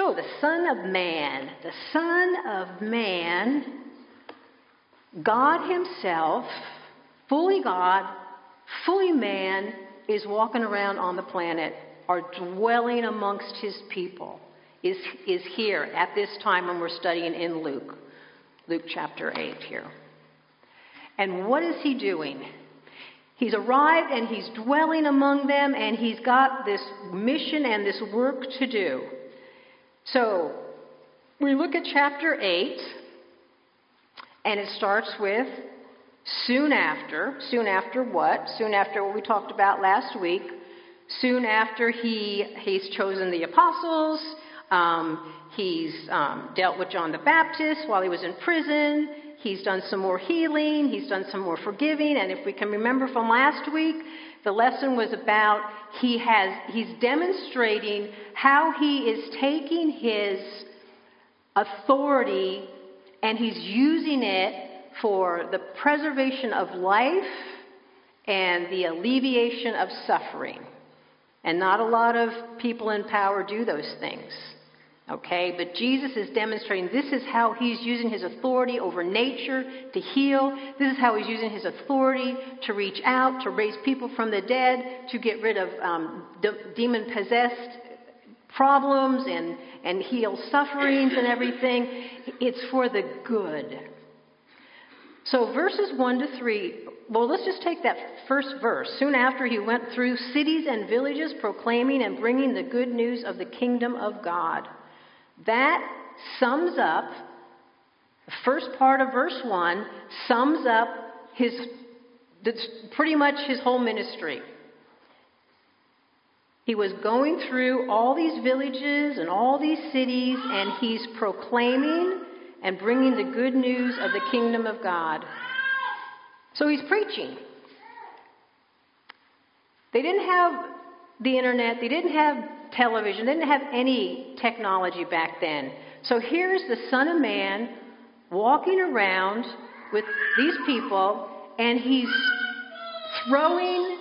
So, the Son of Man, the Son of Man, God Himself, fully God, fully man, is walking around on the planet, or dwelling amongst His people, is, is here at this time when we're studying in Luke, Luke chapter 8 here. And what is He doing? He's arrived and He's dwelling among them, and He's got this mission and this work to do. So we look at chapter 8, and it starts with soon after. Soon after what? Soon after what we talked about last week. Soon after he, he's chosen the apostles, um, he's um, dealt with John the Baptist while he was in prison. He's done some more healing. He's done some more forgiving. And if we can remember from last week, the lesson was about he has, he's demonstrating how he is taking his authority and he's using it for the preservation of life and the alleviation of suffering. And not a lot of people in power do those things. Okay, but Jesus is demonstrating this is how he's using his authority over nature to heal. This is how he's using his authority to reach out, to raise people from the dead, to get rid of um, de- demon possessed problems and, and heal sufferings and everything. It's for the good. So, verses 1 to 3, well, let's just take that first verse. Soon after, he went through cities and villages proclaiming and bringing the good news of the kingdom of God. That sums up, the first part of verse 1 sums up his, pretty much his whole ministry. He was going through all these villages and all these cities, and he's proclaiming and bringing the good news of the kingdom of God. So he's preaching. They didn't have the internet, they didn't have television, they didn't have any technology back then. So here's the Son of Man walking around with these people, and he's throwing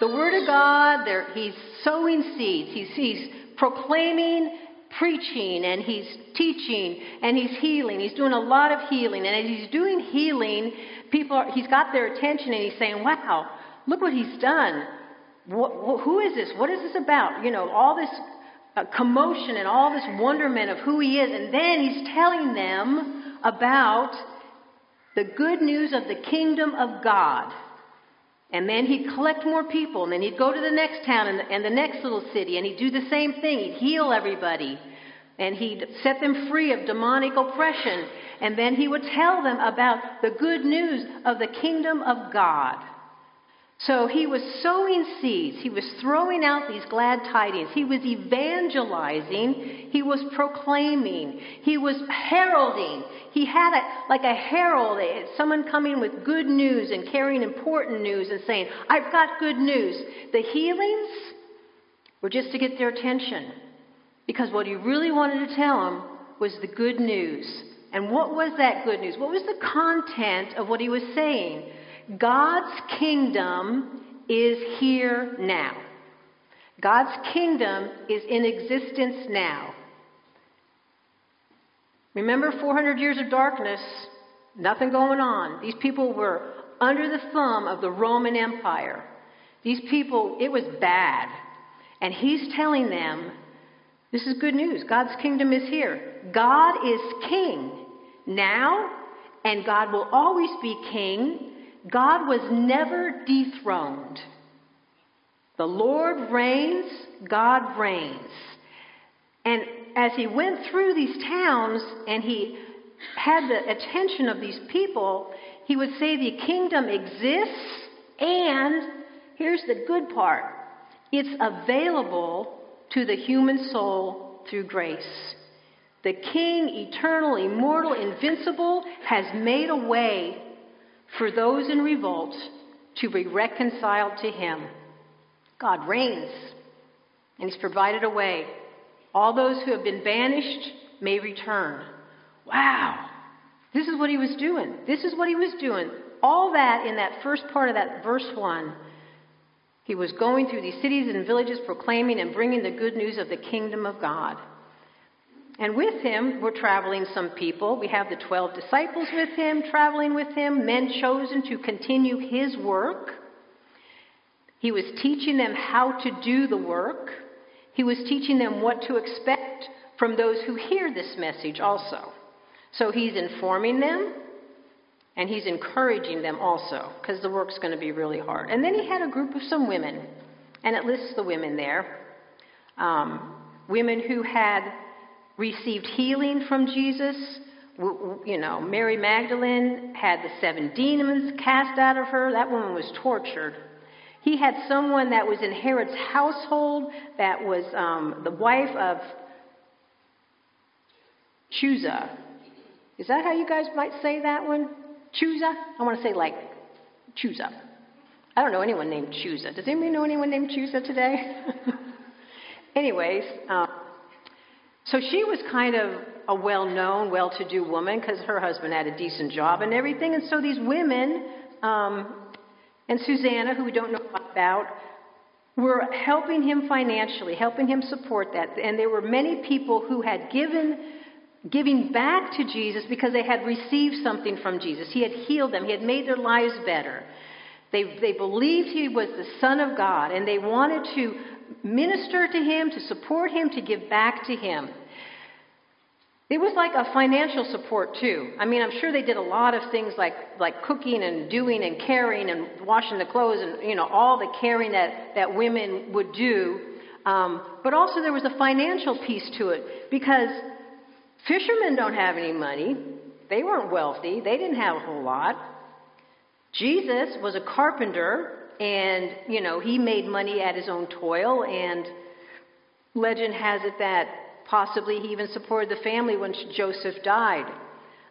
the Word of God, There he's sowing seeds, he's, he's proclaiming, preaching, and he's teaching, and he's healing. He's doing a lot of healing. And as he's doing healing, people are, he's got their attention, and he's saying, Wow, look what he's done. Who is this? What is this about? You know, all this uh, commotion and all this wonderment of who he is. And then he's telling them about the good news of the kingdom of God. And then he'd collect more people, and then he'd go to the next town and, and the next little city, and he'd do the same thing. He'd heal everybody, and he'd set them free of demonic oppression. And then he would tell them about the good news of the kingdom of God. So he was sowing seeds. He was throwing out these glad tidings. He was evangelizing. He was proclaiming. He was heralding. He had a, like a herald, eh, someone coming with good news and carrying important news and saying, I've got good news. The healings were just to get their attention. Because what he really wanted to tell them was the good news. And what was that good news? What was the content of what he was saying? God's kingdom is here now. God's kingdom is in existence now. Remember 400 years of darkness, nothing going on. These people were under the thumb of the Roman Empire. These people, it was bad. And he's telling them, this is good news. God's kingdom is here. God is king now, and God will always be king God was never dethroned. The Lord reigns, God reigns. And as he went through these towns and he had the attention of these people, he would say the kingdom exists, and here's the good part it's available to the human soul through grace. The King, eternal, immortal, invincible, has made a way for those in revolt to be reconciled to Him. God reigns, and He's provided a way. All those who have been banished may return. Wow! This is what He was doing. This is what He was doing. All that in that first part of that verse 1. He was going through these cities and villages proclaiming and bringing the good news of the kingdom of God. And with him were traveling some people. We have the 12 disciples with him, traveling with him, men chosen to continue his work. He was teaching them how to do the work. He was teaching them what to expect from those who hear this message also. So he's informing them and he's encouraging them also because the work's going to be really hard. And then he had a group of some women, and it lists the women there. Um, women who had received healing from Jesus. You know, Mary Magdalene had the seven demons cast out of her. That woman was tortured. He had someone that was in Herod's household that was um, the wife of Chuza. Is that how you guys might say that one? Chuza? I want to say like Chuza. I don't know anyone named Chuza. Does anybody know anyone named Chuza today? Anyways, um, so she was kind of a well known, well to do woman because her husband had a decent job and everything. And so these women, um, and Susanna, who we don't know about, were helping him financially, helping him support that. And there were many people who had given giving back to Jesus because they had received something from Jesus. He had healed them, He had made their lives better. They, they believed He was the Son of God, and they wanted to minister to Him, to support Him, to give back to Him. It was like a financial support too. I mean, I'm sure they did a lot of things like like cooking and doing and caring and washing the clothes and you know all the caring that that women would do. Um, but also there was a financial piece to it because Fishermen don't have any money. They weren't wealthy. They didn't have a whole lot. Jesus was a carpenter, and, you know, he made money at his own toil, and legend has it that possibly he even supported the family when Joseph died.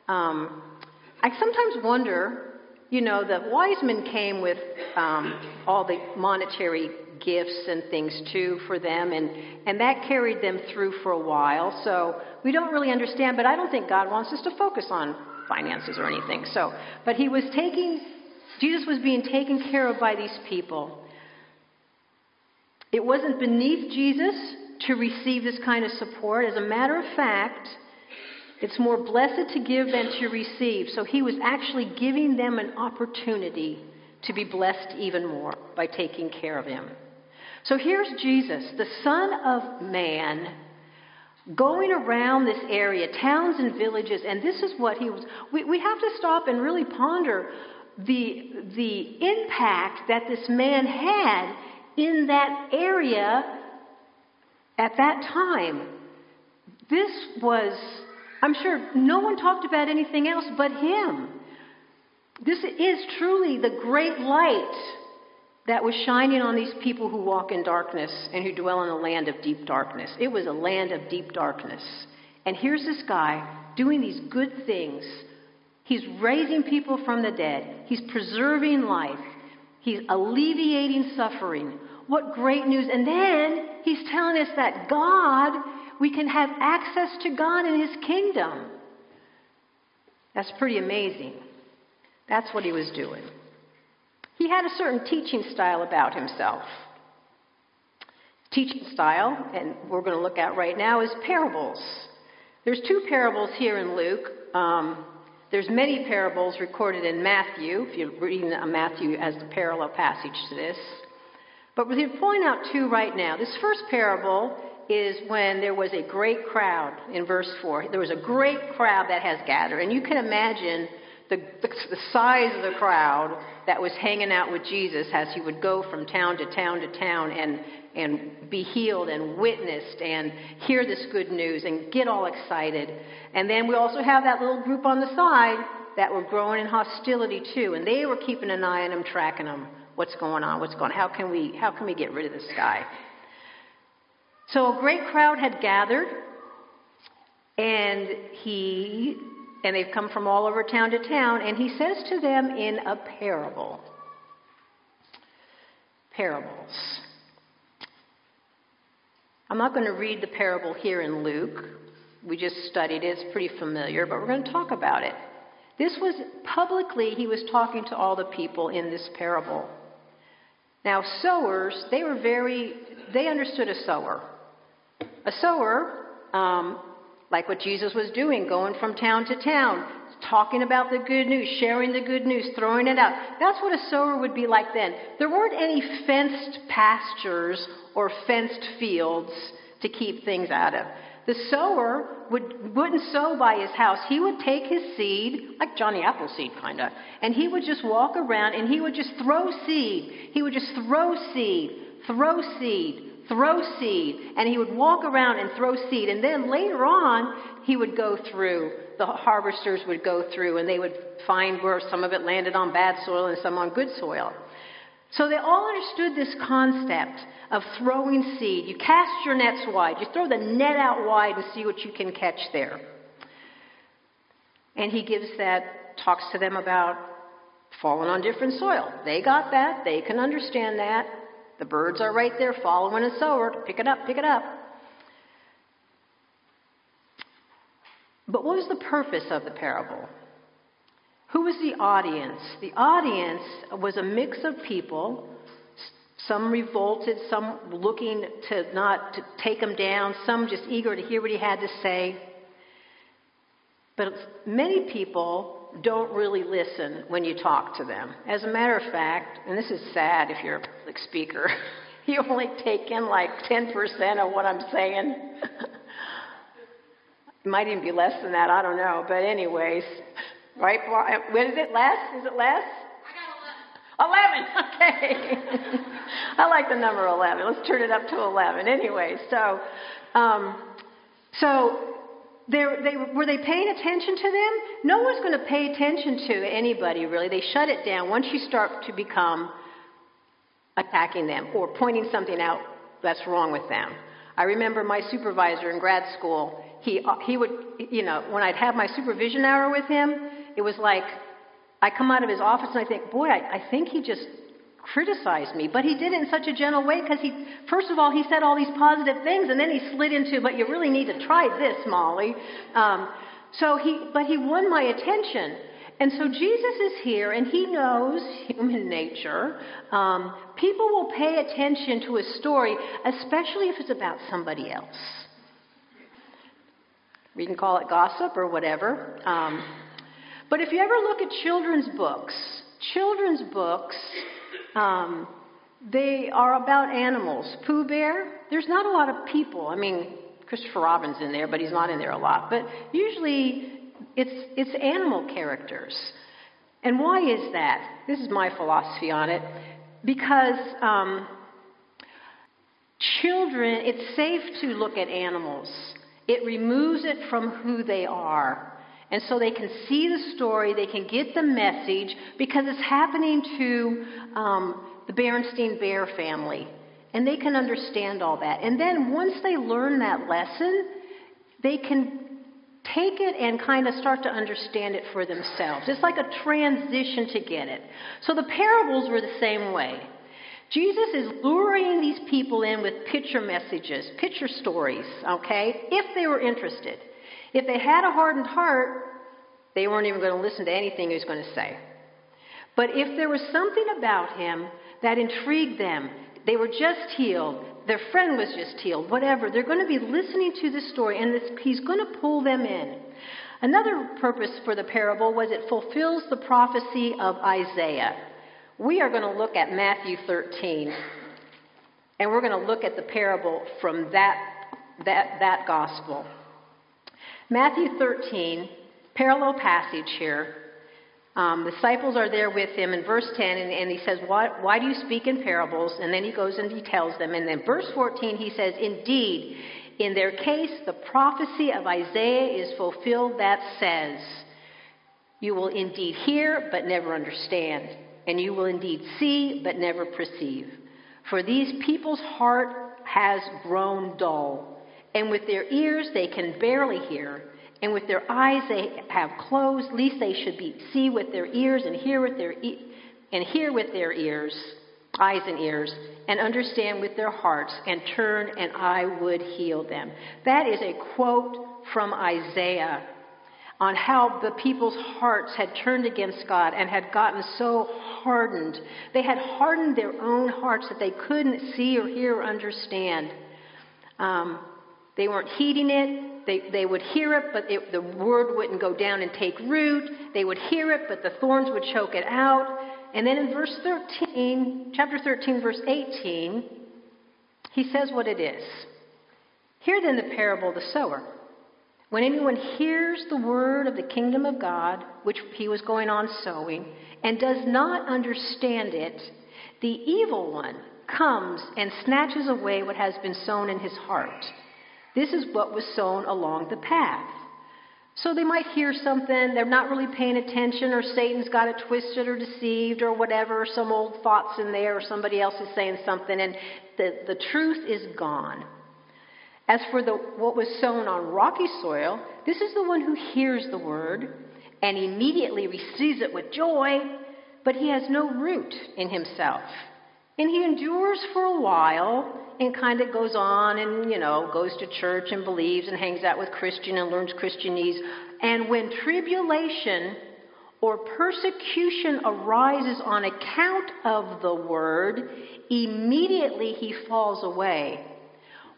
Um, I sometimes wonder, you know, the wise men came with um, all the monetary gifts and things too for them, and, and that carried them through for a while. So we don't really understand, but I don't think God wants us to focus on finances or anything. So, but he was taking, Jesus was being taken care of by these people. It wasn't beneath Jesus to receive this kind of support. As a matter of fact, it's more blessed to give than to receive. So he was actually giving them an opportunity to be blessed even more by taking care of him. So here's Jesus, the Son of Man, going around this area, towns and villages, and this is what he was. We, we have to stop and really ponder the, the impact that this man had in that area at that time. This was, I'm sure no one talked about anything else but him. This is truly the great light that was shining on these people who walk in darkness and who dwell in a land of deep darkness. It was a land of deep darkness. And here's this guy doing these good things. He's raising people from the dead, he's preserving life, he's alleviating suffering. What great news! And then he's telling us that God, we can have access to God and his kingdom. That's pretty amazing. That's what he was doing. He had a certain teaching style about himself. Teaching style, and we're going to look at right now, is parables. There's two parables here in Luke. Um, there's many parables recorded in Matthew, if you're reading Matthew as the parallel passage to this. But we're going to point out two right now. This first parable is when there was a great crowd in verse 4. There was a great crowd that has gathered. And you can imagine the, the, size of the crowd that was hanging out with Jesus as he would go from town to town to town and, and be healed and witnessed and hear this good news and get all excited. And then we also have that little group on the side that were growing in hostility too, and they were keeping an eye on him, tracking him. What's going on? What's going on? How can we, how can we get rid of this guy? So a great crowd had gathered, and he and they've come from all over town to town, and he says to them in a parable. Parables. I'm not going to read the parable here in Luke. We just studied it, it's pretty familiar, but we're going to talk about it. This was publicly, he was talking to all the people in this parable. Now, sowers, they were very, they understood a sower. A sower um, like what Jesus was doing, going from town to town, talking about the good news, sharing the good news, throwing it out. That's what a sower would be like then. There weren't any fenced pastures or fenced fields to keep things out of. The sower would, wouldn't sow by his house. He would take his seed, like Johnny Appleseed kind of, and he would just walk around and he would just throw seed. He would just throw seed, throw seed, throw seed, and he would walk around and throw seed. And then later on, he would go through, the harvesters would go through, and they would find where some of it landed on bad soil and some on good soil. So they all understood this concept of throwing seed. You cast your nets wide, you throw the net out wide and see what you can catch there. And he gives that, talks to them about falling on different soil. They got that, they can understand that. The birds are right there following a sower. Pick it up, pick it up. But what was the purpose of the parable? Who was the audience? The audience was a mix of people, some revolted, some looking to not to take him down, some just eager to hear what he had to say. But many people don't really listen when you talk to them. As a matter of fact, and this is sad if you're a public speaker, you only take in like 10% of what I'm saying. it might even be less than that, I don't know. But, anyways, right? When is it less? Is it less? 11, okay. I like the number 11. Let's turn it up to 11. Anyway, so, um, so they, were they paying attention to them? No one's going to pay attention to anybody, really. They shut it down once you start to become attacking them or pointing something out that's wrong with them. I remember my supervisor in grad school, he, uh, he would, you know, when I'd have my supervision hour with him, it was like I come out of his office and I think, boy, I, I think he just criticized me, but he did it in such a gentle way because he, first of all, he said all these positive things, and then he slid into, but you really need to try this, Molly. Um, so he, but he won my attention. And so Jesus is here, and he knows human nature. Um, people will pay attention to a story, especially if it's about somebody else. We can call it gossip or whatever. Um, but if you ever look at children's books, children's books um, they are about animals. Pooh Bear, there's not a lot of people. I mean, Christopher Robin's in there, but he's not in there a lot. But usually it's, it's animal characters. And why is that? This is my philosophy on it. Because um, children, it's safe to look at animals, it removes it from who they are. And so they can see the story, they can get the message because it's happening to um, the Berenstein Bear family. And they can understand all that. And then once they learn that lesson, they can take it and kind of start to understand it for themselves. It's like a transition to get it. So the parables were the same way. Jesus is luring these people in with picture messages, picture stories, okay, if they were interested. If they had a hardened heart, they weren't even going to listen to anything he was going to say. But if there was something about him that intrigued them, they were just healed, their friend was just healed, whatever, they're going to be listening to this story and this, he's going to pull them in. Another purpose for the parable was it fulfills the prophecy of Isaiah. We are going to look at Matthew 13, and we're going to look at the parable from that, that, that gospel. Matthew 13, parallel passage here. Um, disciples are there with him in verse 10, and, and he says, why, why do you speak in parables? And then he goes and he tells them. And then verse 14, he says, Indeed, in their case, the prophecy of Isaiah is fulfilled that says, You will indeed hear, but never understand, and you will indeed see, but never perceive. For these people's heart has grown dull, and with their ears they can barely hear and with their eyes they have closed, lest they should be, see with their ears and hear with their e- and hear with their ears, eyes and ears, and understand with their hearts, and turn, and I would heal them. That is a quote from Isaiah on how the people's hearts had turned against God and had gotten so hardened. They had hardened their own hearts that they couldn't see or hear or understand. Um, They weren't heeding it. They, they would hear it, but it, the word wouldn't go down and take root. They would hear it, but the thorns would choke it out. And then in verse 13, chapter 13, verse 18, he says what it is. Hear then the parable of the sower. When anyone hears the word of the kingdom of God, which he was going on sowing, and does not understand it, the evil one comes and snatches away what has been sown in his heart. This is what was sown along the path. So they might hear something, they're not really paying attention, or Satan's got it twisted or deceived, or whatever, some old thoughts in there, or somebody else is saying something, and the, the truth is gone. As for the, what was sown on rocky soil, this is the one who hears the word and immediately receives it with joy, but he has no root in himself. And he endures for a while and kind of goes on and, you know, goes to church and believes and hangs out with Christian and learns Christianese. And when tribulation or persecution arises on account of the word, immediately he falls away.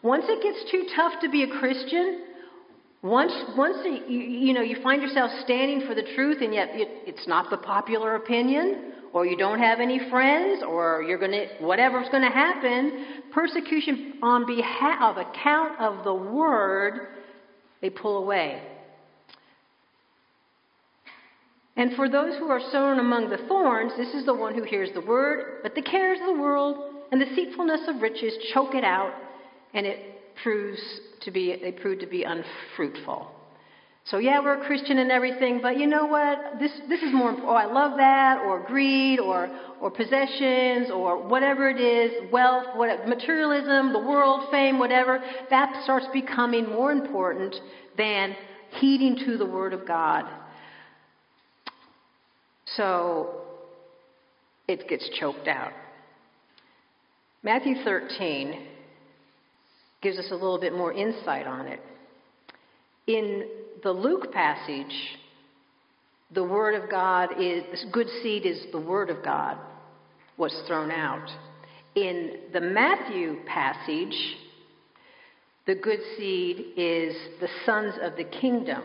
Once it gets too tough to be a Christian, once, once you, you know you find yourself standing for the truth, and yet it, it's not the popular opinion, or you don't have any friends, or you're going to, whatever's going to happen, persecution on behalf of account of the word, they pull away. And for those who are sown among the thorns, this is the one who hears the word, but the cares of the world and the deceitfulness of riches choke it out, and it proves to be they prove to be unfruitful. So yeah, we're a Christian and everything, but you know what? This this is more. Oh, I love that, or greed, or or possessions, or whatever it is, wealth, what, materialism, the world, fame, whatever. That starts becoming more important than heeding to the Word of God. So it gets choked out. Matthew 13 gives us a little bit more insight on it. In the Luke passage, the Word of God is, good seed is the Word of God, was thrown out. In the Matthew passage, the good seed is the sons of the kingdom.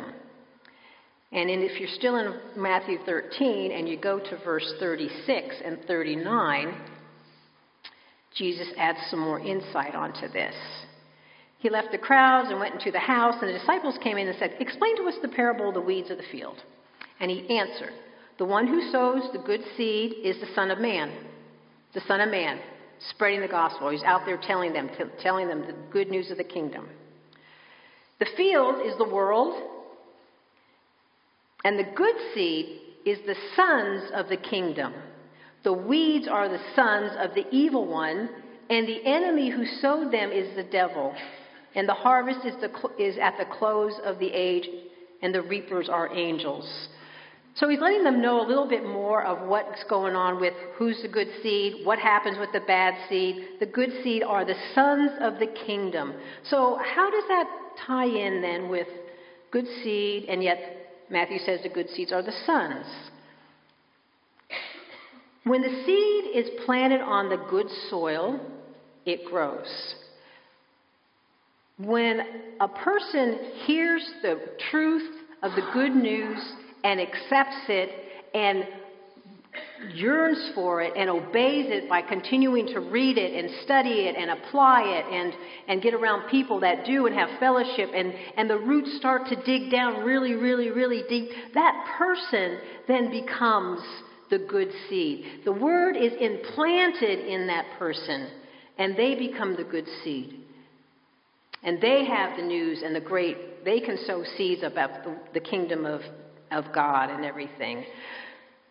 And in, if you're still in Matthew 13 and you go to verse 36 and 39, Jesus adds some more insight onto this. He left the crowds and went into the house, and the disciples came in and said, Explain to us the parable of the weeds of the field. And he answered, The one who sows the good seed is the Son of Man. The Son of Man, spreading the gospel. He's out there telling them, t- telling them the good news of the kingdom. The field is the world, and the good seed is the sons of the kingdom. The weeds are the sons of the evil one, and the enemy who sowed them is the devil. And the harvest is, the, is at the close of the age, and the reapers are angels. So he's letting them know a little bit more of what's going on with who's the good seed, what happens with the bad seed. The good seed are the sons of the kingdom. So, how does that tie in then with good seed, and yet Matthew says the good seeds are the sons? When the seed is planted on the good soil, it grows. When a person hears the truth of the good news and accepts it and yearns for it and obeys it by continuing to read it and study it and apply it and, and get around people that do and have fellowship and, and the roots start to dig down really, really, really deep, that person then becomes the good seed. The word is implanted in that person and they become the good seed. And they have the news and the great, they can sow seeds about the, the kingdom of, of God and everything.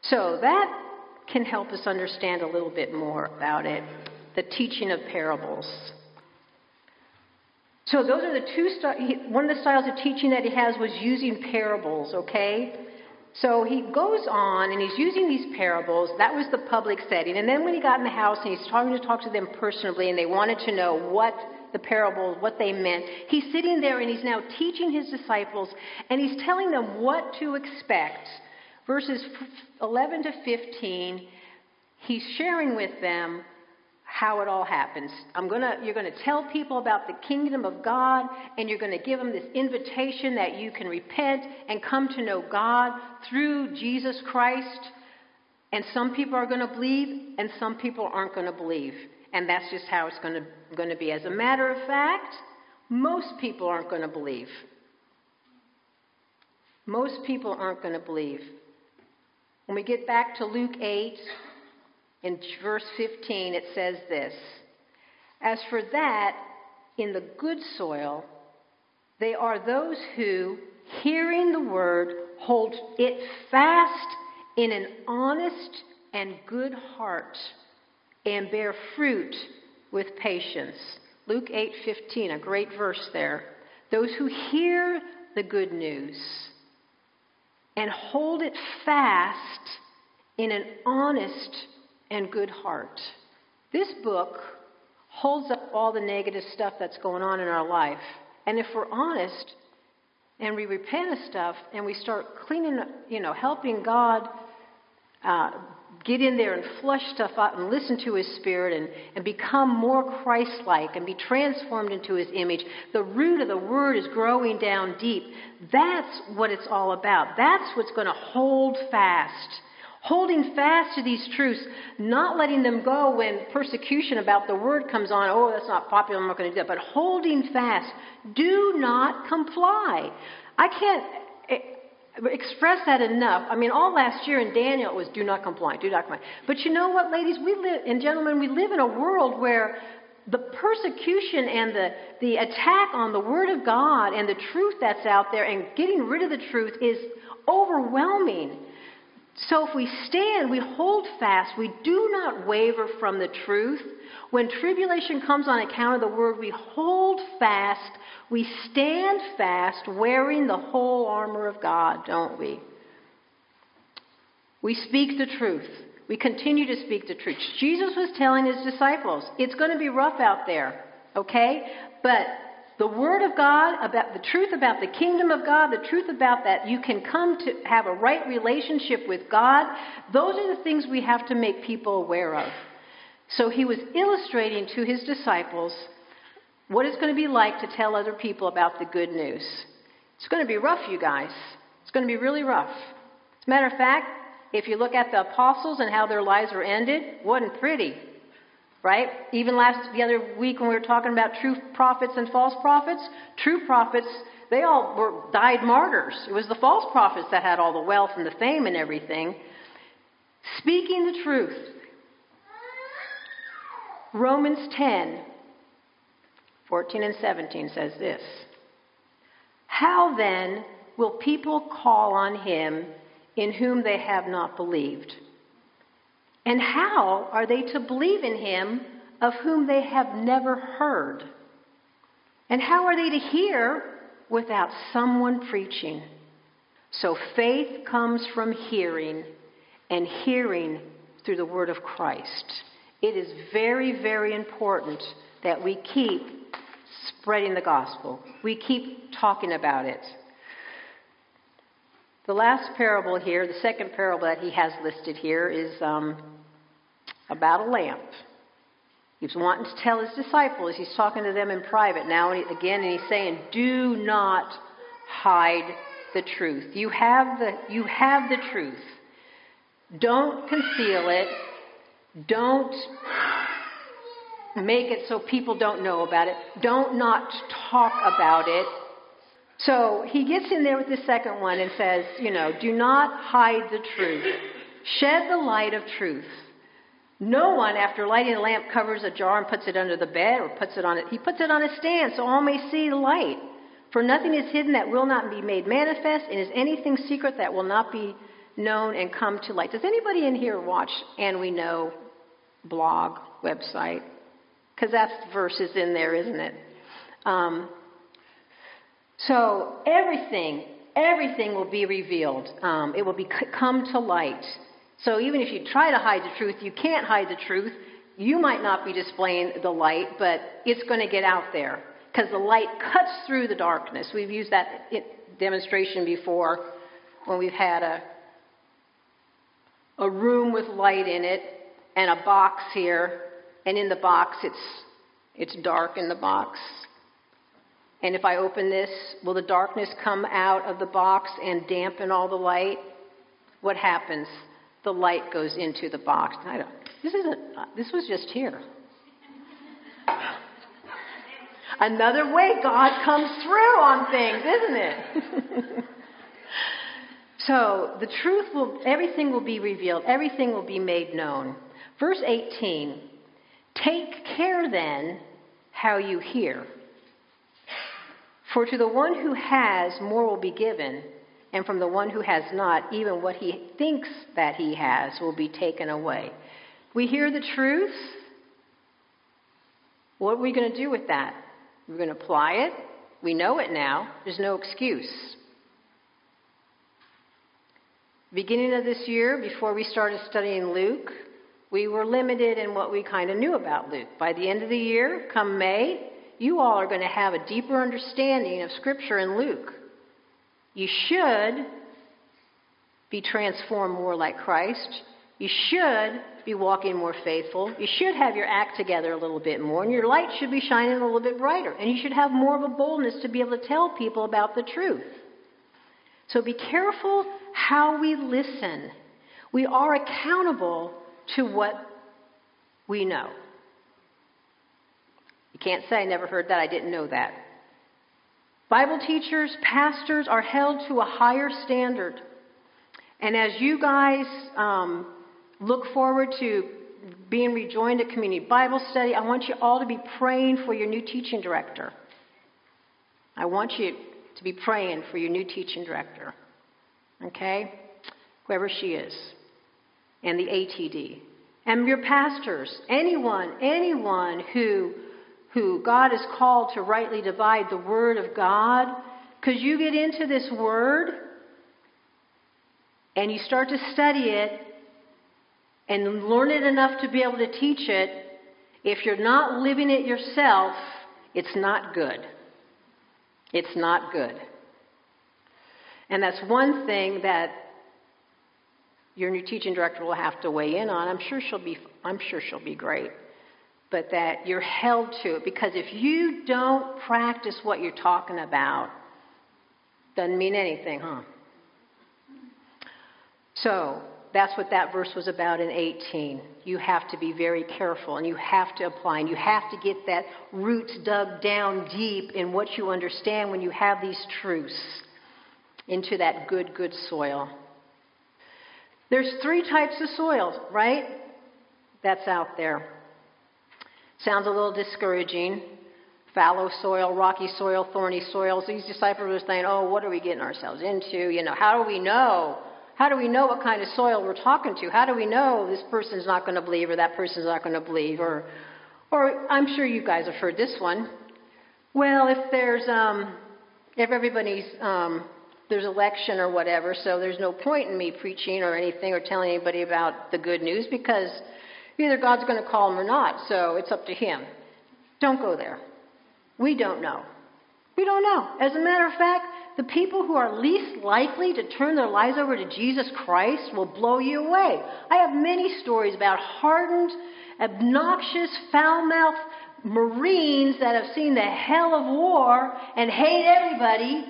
So that can help us understand a little bit more about it the teaching of parables. So those are the two st- one of the styles of teaching that he has was using parables, okay? So he goes on and he's using these parables. That was the public setting. And then when he got in the house and he's starting to talk to them personally and they wanted to know what the parables, what they meant. He's sitting there and he's now teaching his disciples and he's telling them what to expect. Verses 11 to 15, he's sharing with them how it all happens. I'm gonna, you're going to tell people about the kingdom of God, and you're going to give them this invitation that you can repent and come to know God through Jesus Christ. And some people are going to believe, and some people aren't going to believe. And that's just how it's going to, be. As a matter of fact, most people aren't going to believe. Most people aren't going to believe. When we get back to Luke 8, in verse 15, it says this As for that, in the good soil, they are those who, hearing the word, hold it fast in an honest and good heart and bear fruit with patience. Luke 8:15, a great verse there. Those who hear the good news and hold it fast in an honest and good heart. This book holds up all the negative stuff that's going on in our life. And if we're honest and we repent of stuff and we start cleaning, you know, helping God uh, get in there and flush stuff out and listen to His Spirit and, and become more Christ like and be transformed into His image, the root of the Word is growing down deep. That's what it's all about. That's what's going to hold fast Holding fast to these truths, not letting them go when persecution about the word comes on. Oh, that's not popular, I'm not going to do that. But holding fast. Do not comply. I can't express that enough. I mean, all last year in Daniel it was do not comply, do not comply. But you know what, ladies? We live, and gentlemen, we live in a world where the persecution and the, the attack on the Word of God and the truth that's out there and getting rid of the truth is overwhelming. So if we stand, we hold fast, we do not waver from the truth. When tribulation comes on account of the word, we hold fast, we stand fast, wearing the whole armor of God, don't we? We speak the truth. We continue to speak the truth. Jesus was telling his disciples, it's going to be rough out there, okay? But the Word of God, about the truth about the kingdom of God, the truth about that you can come to have a right relationship with God, those are the things we have to make people aware of. So he was illustrating to his disciples what it's going to be like to tell other people about the good news. It's going to be rough, you guys. It's going to be really rough. As a matter of fact, if you look at the apostles and how their lives were ended, wasn't pretty right? Even last the other week when we were talking about true prophets and false prophets, true prophets they all were died martyrs. It was the false prophets that had all the wealth and the fame and everything. Speaking the truth. Romans 10, 14 and 17 says this How then will people call on him in whom they have not believed? And how are they to believe in him of whom they have never heard? And how are they to hear without someone preaching? So faith comes from hearing, and hearing through the word of Christ. It is very, very important that we keep spreading the gospel. We keep talking about it. The last parable here, the second parable that he has listed here, is um, about a lamp. He's wanting to tell his disciples, he's talking to them in private now and again, and he's saying, Do not hide the truth. You have the, you have the truth. Don't conceal it. Don't make it so people don't know about it. Don't not talk about it. So he gets in there with the second one and says, you know, do not hide the truth. Shed the light of truth. No one, after lighting a lamp, covers a jar and puts it under the bed or puts it on it. He puts it on a stand so all may see the light. For nothing is hidden that will not be made manifest, and is anything secret that will not be known and come to light. Does anybody in here watch And We Know blog website? Because that verse is in there, isn't it? Um, so everything, everything will be revealed. Um, it will be, come to light. So even if you try to hide the truth, you can't hide the truth. You might not be displaying the light, but it's going to get out there because the light cuts through the darkness. We've used that demonstration before when we've had a a room with light in it and a box here and in the box it's it's dark in the box. And if I open this, will the darkness come out of the box and dampen all the light? What happens? The light goes into the box. I don't. This isn't. Uh, this was just here. Another way God comes through on things, isn't it? so the truth will. Everything will be revealed. Everything will be made known. Verse 18. Take care then how you hear. For to the one who has, more will be given, and from the one who has not, even what he thinks that he has will be taken away. We hear the truth. What are we going to do with that? We're going to apply it. We know it now. There's no excuse. Beginning of this year, before we started studying Luke, we were limited in what we kind of knew about Luke. By the end of the year, come May, you all are going to have a deeper understanding of Scripture in Luke. You should be transformed more like Christ. You should be walking more faithful. You should have your act together a little bit more, and your light should be shining a little bit brighter. And you should have more of a boldness to be able to tell people about the truth. So be careful how we listen. We are accountable to what we know. You can't say, I never heard that, I didn't know that. Bible teachers, pastors are held to a higher standard. And as you guys um, look forward to being rejoined at Community Bible Study, I want you all to be praying for your new teaching director. I want you to be praying for your new teaching director. Okay? Whoever she is and the ATD. And your pastors, anyone, anyone who, who God is called to rightly divide the Word of God, because you get into this Word and you start to study it and learn it enough to be able to teach it, if you're not living it yourself, it's not good. It's not good. And that's one thing that your new teaching director will have to weigh in on. I'm sure she'll be I'm sure she'll be great. But that you're held to it because if you don't practice what you're talking about, doesn't mean anything, huh? So, that's what that verse was about in 18. You have to be very careful and you have to apply and you have to get that roots dug down deep in what you understand when you have these truths into that good, good soil. There's three types of soil, right? That's out there. Sounds a little discouraging. Fallow soil, rocky soil, thorny soils. These disciples are saying, oh, what are we getting ourselves into? You know, how do we know? How do we know what kind of soil we're talking to? How do we know this person's not going to believe or that person's not going to believe? Or, or I'm sure you guys have heard this one. Well, if there's, um, if everybody's um, there's election or whatever, so there's no point in me preaching or anything or telling anybody about the good news because either God's going to call him or not, so it's up to him. Don't go there. We don't know. We don't know. As a matter of fact, the people who are least likely to turn their lives over to Jesus Christ will blow you away. I have many stories about hardened, obnoxious, foul mouthed Marines that have seen the hell of war and hate everybody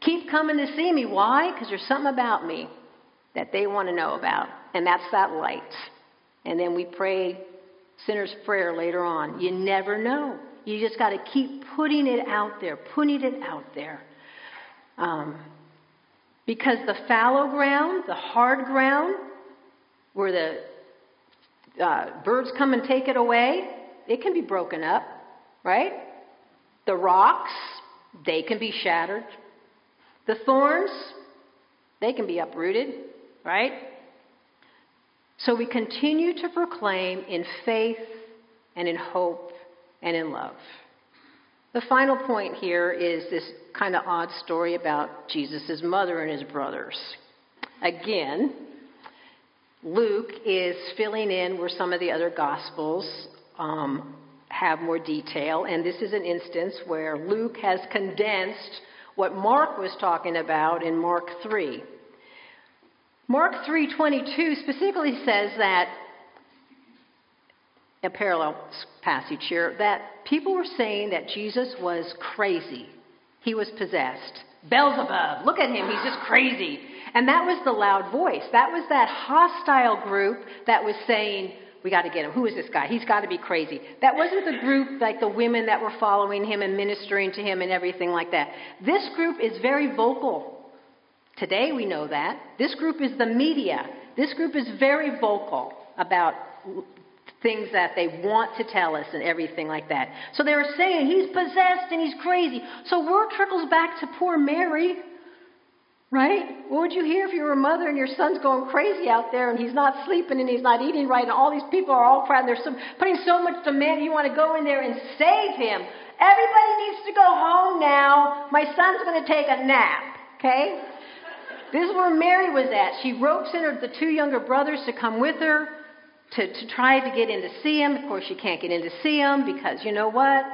keep coming to see me. Why? Because there's something about me that they want to know about, and that's that light. And then we pray sinner's prayer later on. You never know. You just got to keep putting it out there, putting it out there. Um, because the fallow ground, the hard ground, where the uh, birds come and take it away, it can be broken up, right? The rocks, they can be shattered. The thorns, they can be uprooted, right? So we continue to proclaim in faith and in hope and in love. The final point here is this kind of odd story about Jesus' mother and his brothers. Again, Luke is filling in where some of the other Gospels um, have more detail, and this is an instance where Luke has condensed what Mark was talking about in Mark 3. Mark 3:22 specifically says that a parallel passage here that people were saying that Jesus was crazy. He was possessed. Beelzebub, look at him, he's just crazy. And that was the loud voice. That was that hostile group that was saying, we got to get him. Who is this guy? He's got to be crazy. That wasn't the group like the women that were following him and ministering to him and everything like that. This group is very vocal. Today we know that. This group is the media. This group is very vocal about things that they want to tell us and everything like that. So they were saying he's possessed and he's crazy. So word trickles back to poor Mary. Right? What would you hear if you were a mother and your son's going crazy out there and he's not sleeping and he's not eating right and all these people are all crying? They're so, putting so much demand. You want to go in there and save him. Everybody needs to go home now. My son's going to take a nap. Okay? This is where Mary was at. She ropes in the two younger brothers to come with her to, to try to get in to see him. Of course, she can't get in to see him because you know what?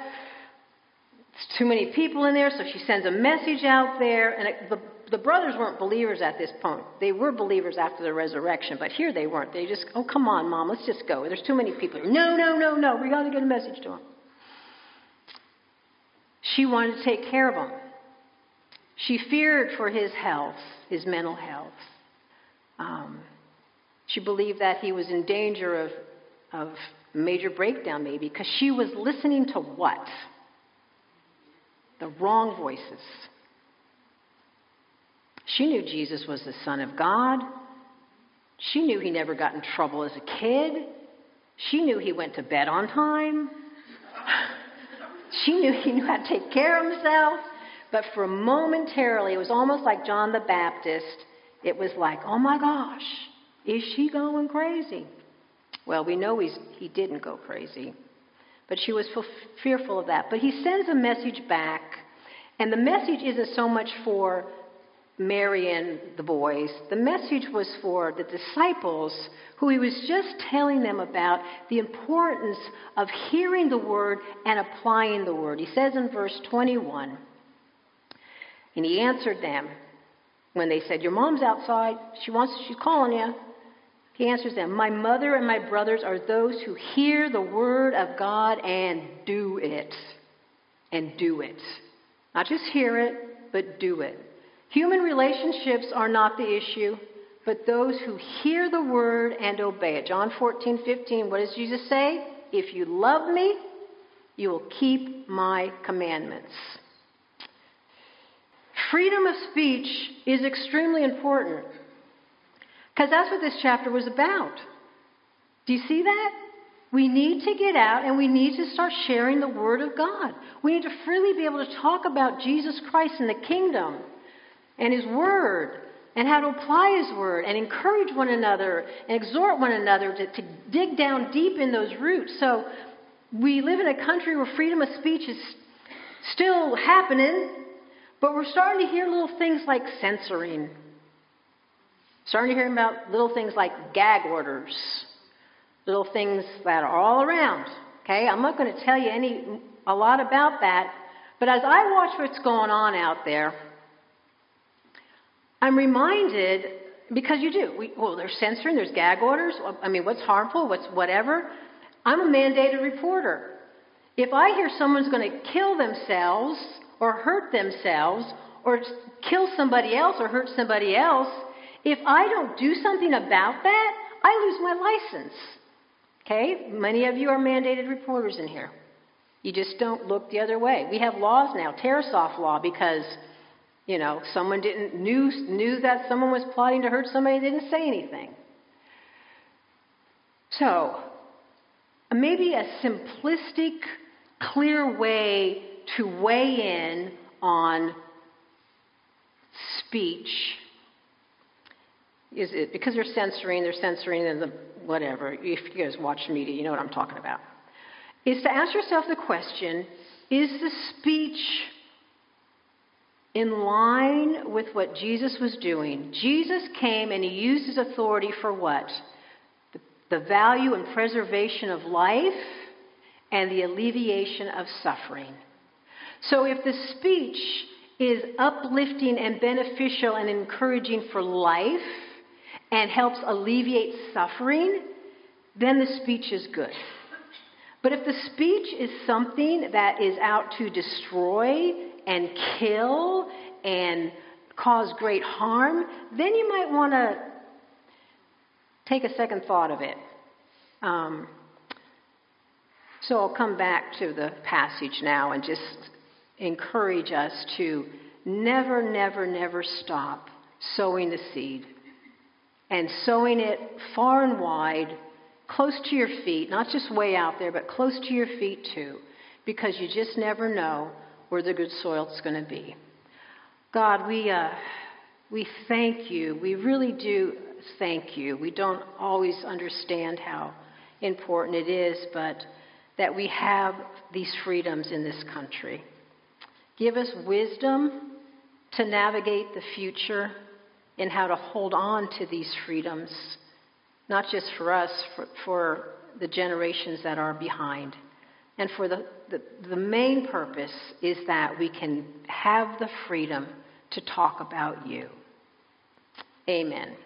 It's too many people in there, so she sends a message out there. And it, the, the brothers weren't believers at this point. They were believers after the resurrection, but here they weren't. They just, oh, come on, mom, let's just go. There's too many people. No, no, no, no, we got to get a message to him. She wanted to take care of him. She feared for his health, his mental health. Um, she believed that he was in danger of, of major breakdown, maybe, because she was listening to what? The wrong voices. She knew Jesus was the Son of God. She knew he never got in trouble as a kid. She knew he went to bed on time. she knew he knew how to take care of himself. But for momentarily, it was almost like John the Baptist. It was like, oh my gosh, is she going crazy? Well, we know he's, he didn't go crazy. But she was fearful of that. But he sends a message back. And the message isn't so much for Mary and the boys. The message was for the disciples who he was just telling them about the importance of hearing the word and applying the word. He says in verse 21 and he answered them when they said, Your mom's outside. She wants, she's calling you. He answers them, My mother and my brothers are those who hear the word of God and do it. And do it. Not just hear it, but do it. Human relationships are not the issue, but those who hear the word and obey it. John 14, 15, what does Jesus say? If you love me, you will keep my commandments. Freedom of speech is extremely important because that's what this chapter was about. Do you see that? We need to get out and we need to start sharing the Word of God. We need to freely be able to talk about Jesus Christ and the kingdom and His Word and how to apply His Word and encourage one another and exhort one another to, to dig down deep in those roots. So we live in a country where freedom of speech is still happening, but we're starting to hear little things like censoring. Starting to hear about little things like gag orders. Little things that are all around. Okay? I'm not going to tell you any a lot about that, but as I watch what's going on out there, I'm reminded because you do. We, well, there's censoring, there's gag orders. I mean, what's harmful, what's whatever. I'm a mandated reporter. If I hear someone's going to kill themselves or hurt themselves or kill somebody else or hurt somebody else, if I don't do something about that, I lose my license. Okay? Many of you are mandated reporters in here. You just don't look the other way. We have laws now, Tarasoff law, because you know someone didn't knew knew that someone was plotting to hurt somebody, didn't say anything. So, maybe a simplistic, clear way to weigh in on speech is it because they're censoring, they're censoring and the whatever. If you guys watch media, you know what I'm talking about. Is to ask yourself the question: Is the speech in line with what Jesus was doing? Jesus came and he used his authority for what? The, the value and preservation of life and the alleviation of suffering. So if the speech is uplifting and beneficial and encouraging for life and helps alleviate suffering, then the speech is good. But if the speech is something that is out to destroy and kill and cause great harm, then you might want to take a second thought of it. Um, so I'll come back to the passage now and just encourage us to never, never, never stop sowing the seed and sowing it far and wide, close to your feet, not just way out there, but close to your feet too, because you just never know where the good soil is going to be. God, we, uh, we thank you. We really do thank you. We don't always understand how important it is, but that we have these freedoms in this country. Give us wisdom to navigate the future and how to hold on to these freedoms, not just for us, for, for the generations that are behind. And for the, the, the main purpose is that we can have the freedom to talk about you. Amen.